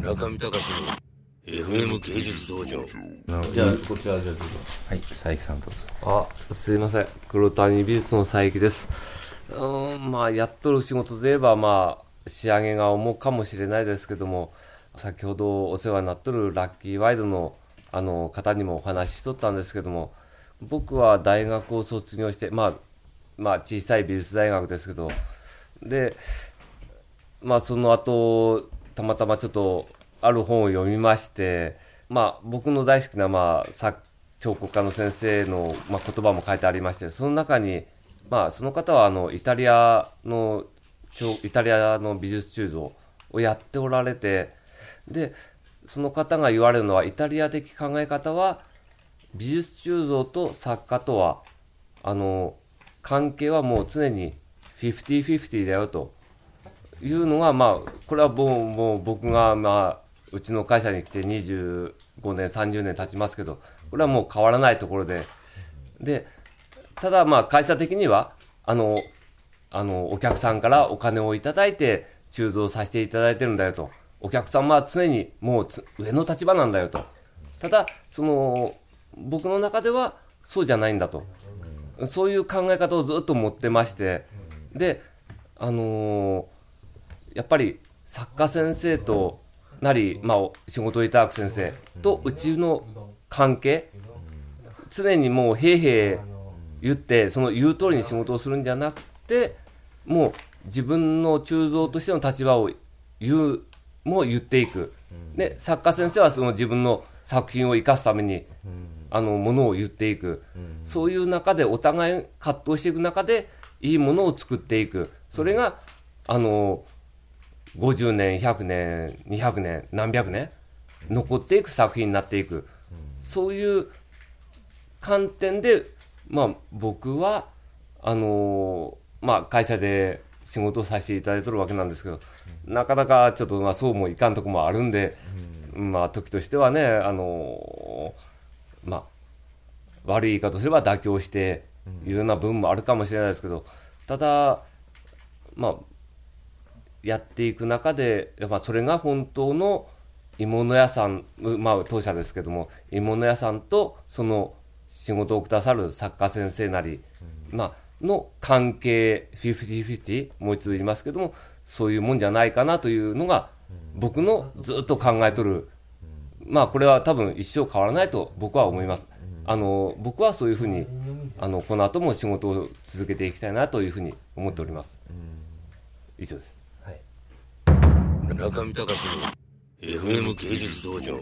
中見隆の FM 芸術道場。じゃあこちらじゃあどうぞはい、佐伯さんどうぞ。あすいません。黒谷美術の佐伯です。うーんまあやっとる仕事で言えばまあ仕上げが重かもしれないですけども先ほどお世話になっとるラッキーワイドのあの方にもお話ししとったんですけども僕は大学を卒業してまあまあ小さい美術大学ですけどでまあその後たまたまちょっとある本を読みましてまあ僕の大好きなまあ作彫刻家の先生の、まあ、言葉も書いてありましてその中にまあその方はあのイタリアのイタリアの美術鋳造をやっておられてでその方が言われるのはイタリア的考え方は美術鋳造と作家とはあの関係はもう常に50-50だよというのがまあこれはもうもう僕がまあうちの会社に来て25年30年経ちますけどこれはもう変わらないところで。でただまあ会社的にはあのあのお客さんからお金をいただいて鋳造させていただいてるんだよと。お客様は常にもう上の立場なんだよと。ただその僕の中ではそうじゃないんだと。そういう考え方をずっと持ってまして。であのーやっぱり作家先生となり、まあ、仕事をいただく先生とうちの関係。常にもうへいへい言ってその言う通りに仕事をするんじゃなくてもう自分の鋳造としての立場を言うも言っていく。で作家先生はその自分の作品を生かすためにあのものを言っていく。そういう中でお互い葛藤していく中でいいものを作っていく。それがあの50年100年200年何百年残っていく作品になっていく、そういう観点で、まあ、僕はあのーまあ、会社で仕事をさせていただいてるわけなんですけど、なかなかちょっとまあそうもいかんとこもあるんで、まあ、時としてはね、あのーまあ、悪い言い方すれば妥協していうような部分もあるかもしれないですけど、ただ、まあ、やっていく中で、やっぱそれが本当の鋳物屋さん、うまあ当社ですけども、鋳物屋さんとその仕事をくださる作家先生なり、まあ、の関係、50-50、もう一度言いますけども、そういうもんじゃないかなというのが、僕のずっと考えとる、まあこれは多分一生変わらないと僕は思います。あの僕はそういうふうにあのこの後も仕事を続けていきたいなというふうに思っております。以上です。中見隆の FM 芸術道場。